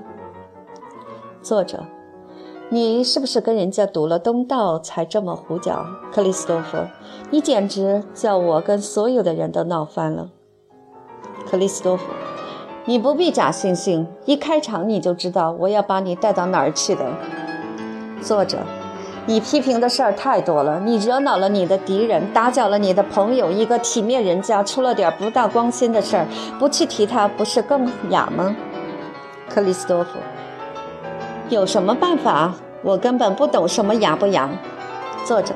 作者，你是不是跟人家读了东道才这么胡搅？克里斯多夫，你简直叫我跟所有的人都闹翻了。克里斯多夫，你不必假惺惺，一开场你就知道我要把你带到哪儿去的。作者。你批评的事儿太多了，你惹恼了你的敌人，打搅了你的朋友，一个体面人家出了点不大光鲜的事儿，不去提他，不是更雅吗？克里斯多夫，有什么办法？我根本不懂什么雅不雅。作者，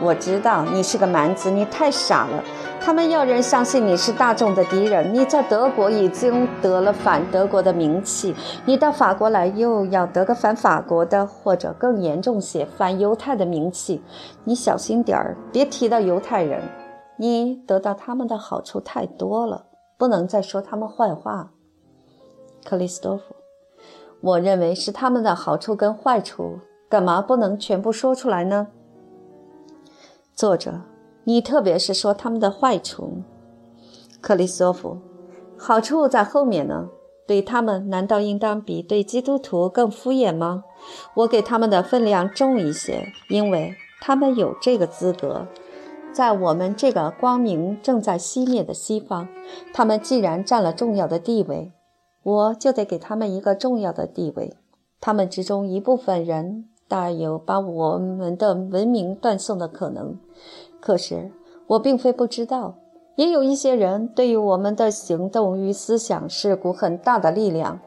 我知道你是个蛮子，你太傻了。他们要人相信你是大众的敌人，你在德国已经得了反德国的名气，你到法国来又要得个反法国的，或者更严重些反犹太的名气。你小心点儿，别提到犹太人。你得到他们的好处太多了，不能再说他们坏话。克里斯多夫，我认为是他们的好处跟坏处，干嘛不能全部说出来呢？作者。你特别是说他们的坏处，克里斯托夫，好处在后面呢。对他们，难道应当比对基督徒更敷衍吗？我给他们的分量重一些，因为他们有这个资格。在我们这个光明正在熄灭的西方，他们既然占了重要的地位，我就得给他们一个重要的地位。他们之中一部分人大有把我们的文明断送的可能。可是，我并非不知道，也有一些人对于我们的行动与思想是股很大的力量。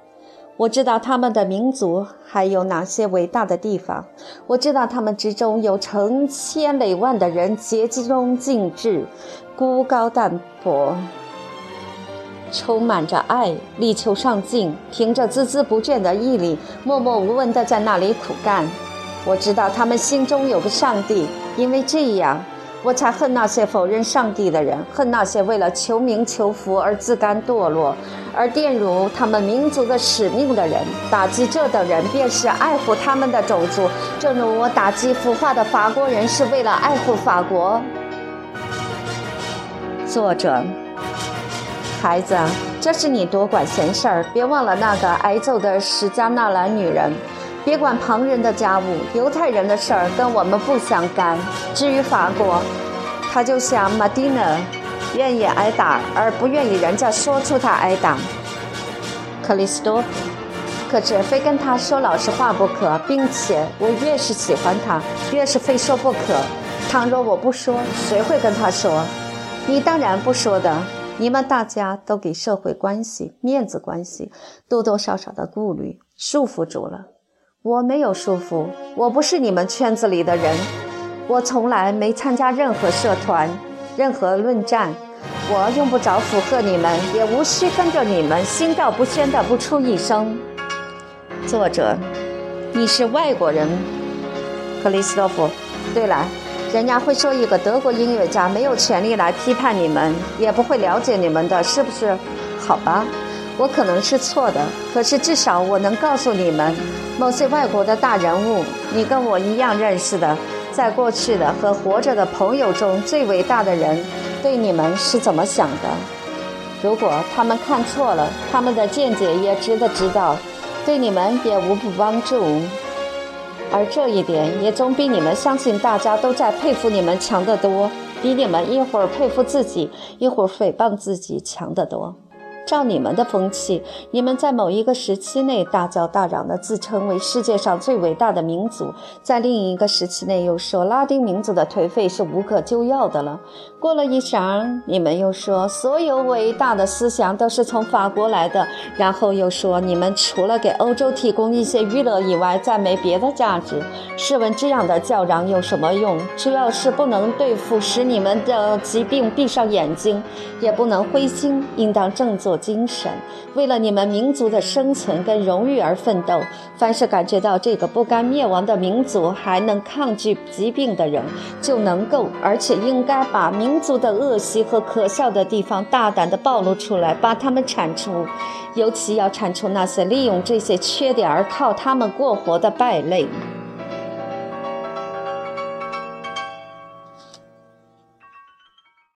我知道他们的民族还有哪些伟大的地方，我知道他们之中有成千累万的人竭忠尽智、孤高淡泊，充满着爱，力求上进，凭着孜孜不倦的毅力，默默无闻地在那里苦干。我知道他们心中有个上帝，因为这样。我才恨那些否认上帝的人，恨那些为了求名求福而自甘堕落，而玷辱他们民族的使命的人。打击这等人，便是爱护他们的种族，正如我打击腐化的法国人是为了爱护法国。作者，孩子，这是你多管闲事儿，别忘了那个挨揍的史加纳兰女人。别管旁人的家务，犹太人的事儿跟我们不相干。至于法国，他就像马蒂娜，愿意挨打而不愿意人家说出他挨打。克里斯多夫，可是非跟他说老实话不可，并且我越是喜欢他，越是非说不可。倘若我不说，谁会跟他说？你当然不说的。你们大家都给社会关系、面子关系多多少少的顾虑束缚住了。我没有束缚，我不是你们圈子里的人，我从来没参加任何社团、任何论战，我用不着附和你们，也无需跟着你们心照不宣的不出一声。作者，你是外国人，克里斯托弗。对了，人家会说一个德国音乐家没有权利来批判你们，也不会了解你们的，是不是？好吧。我可能是错的，可是至少我能告诉你们，某些外国的大人物，你跟我一样认识的，在过去的和活着的朋友中最伟大的人，对你们是怎么想的？如果他们看错了，他们的见解也值得知道，对你们也无不帮助。而这一点也总比你们相信大家都在佩服你们强得多，比你们一会儿佩服自己，一会儿诽谤自己强得多。照你们的风气，你们在某一个时期内大叫大嚷的自称为世界上最伟大的民族，在另一个时期内又说拉丁民族的颓废是无可救药的了。过了一晌，你们又说所有伟大的思想都是从法国来的，然后又说你们除了给欧洲提供一些娱乐以外，再没别的价值。试问这样的叫嚷有什么用？只要是不能对付使你们的疾病闭上眼睛，也不能灰心，应当振作。精神，为了你们民族的生存跟荣誉而奋斗。凡是感觉到这个不甘灭亡的民族还能抗拒疾病的人，就能够，而且应该把民民族的恶习和可笑的地方大胆地暴露出来，把他们铲除。尤其要铲除那些利用这些缺点而靠他们过活的败类。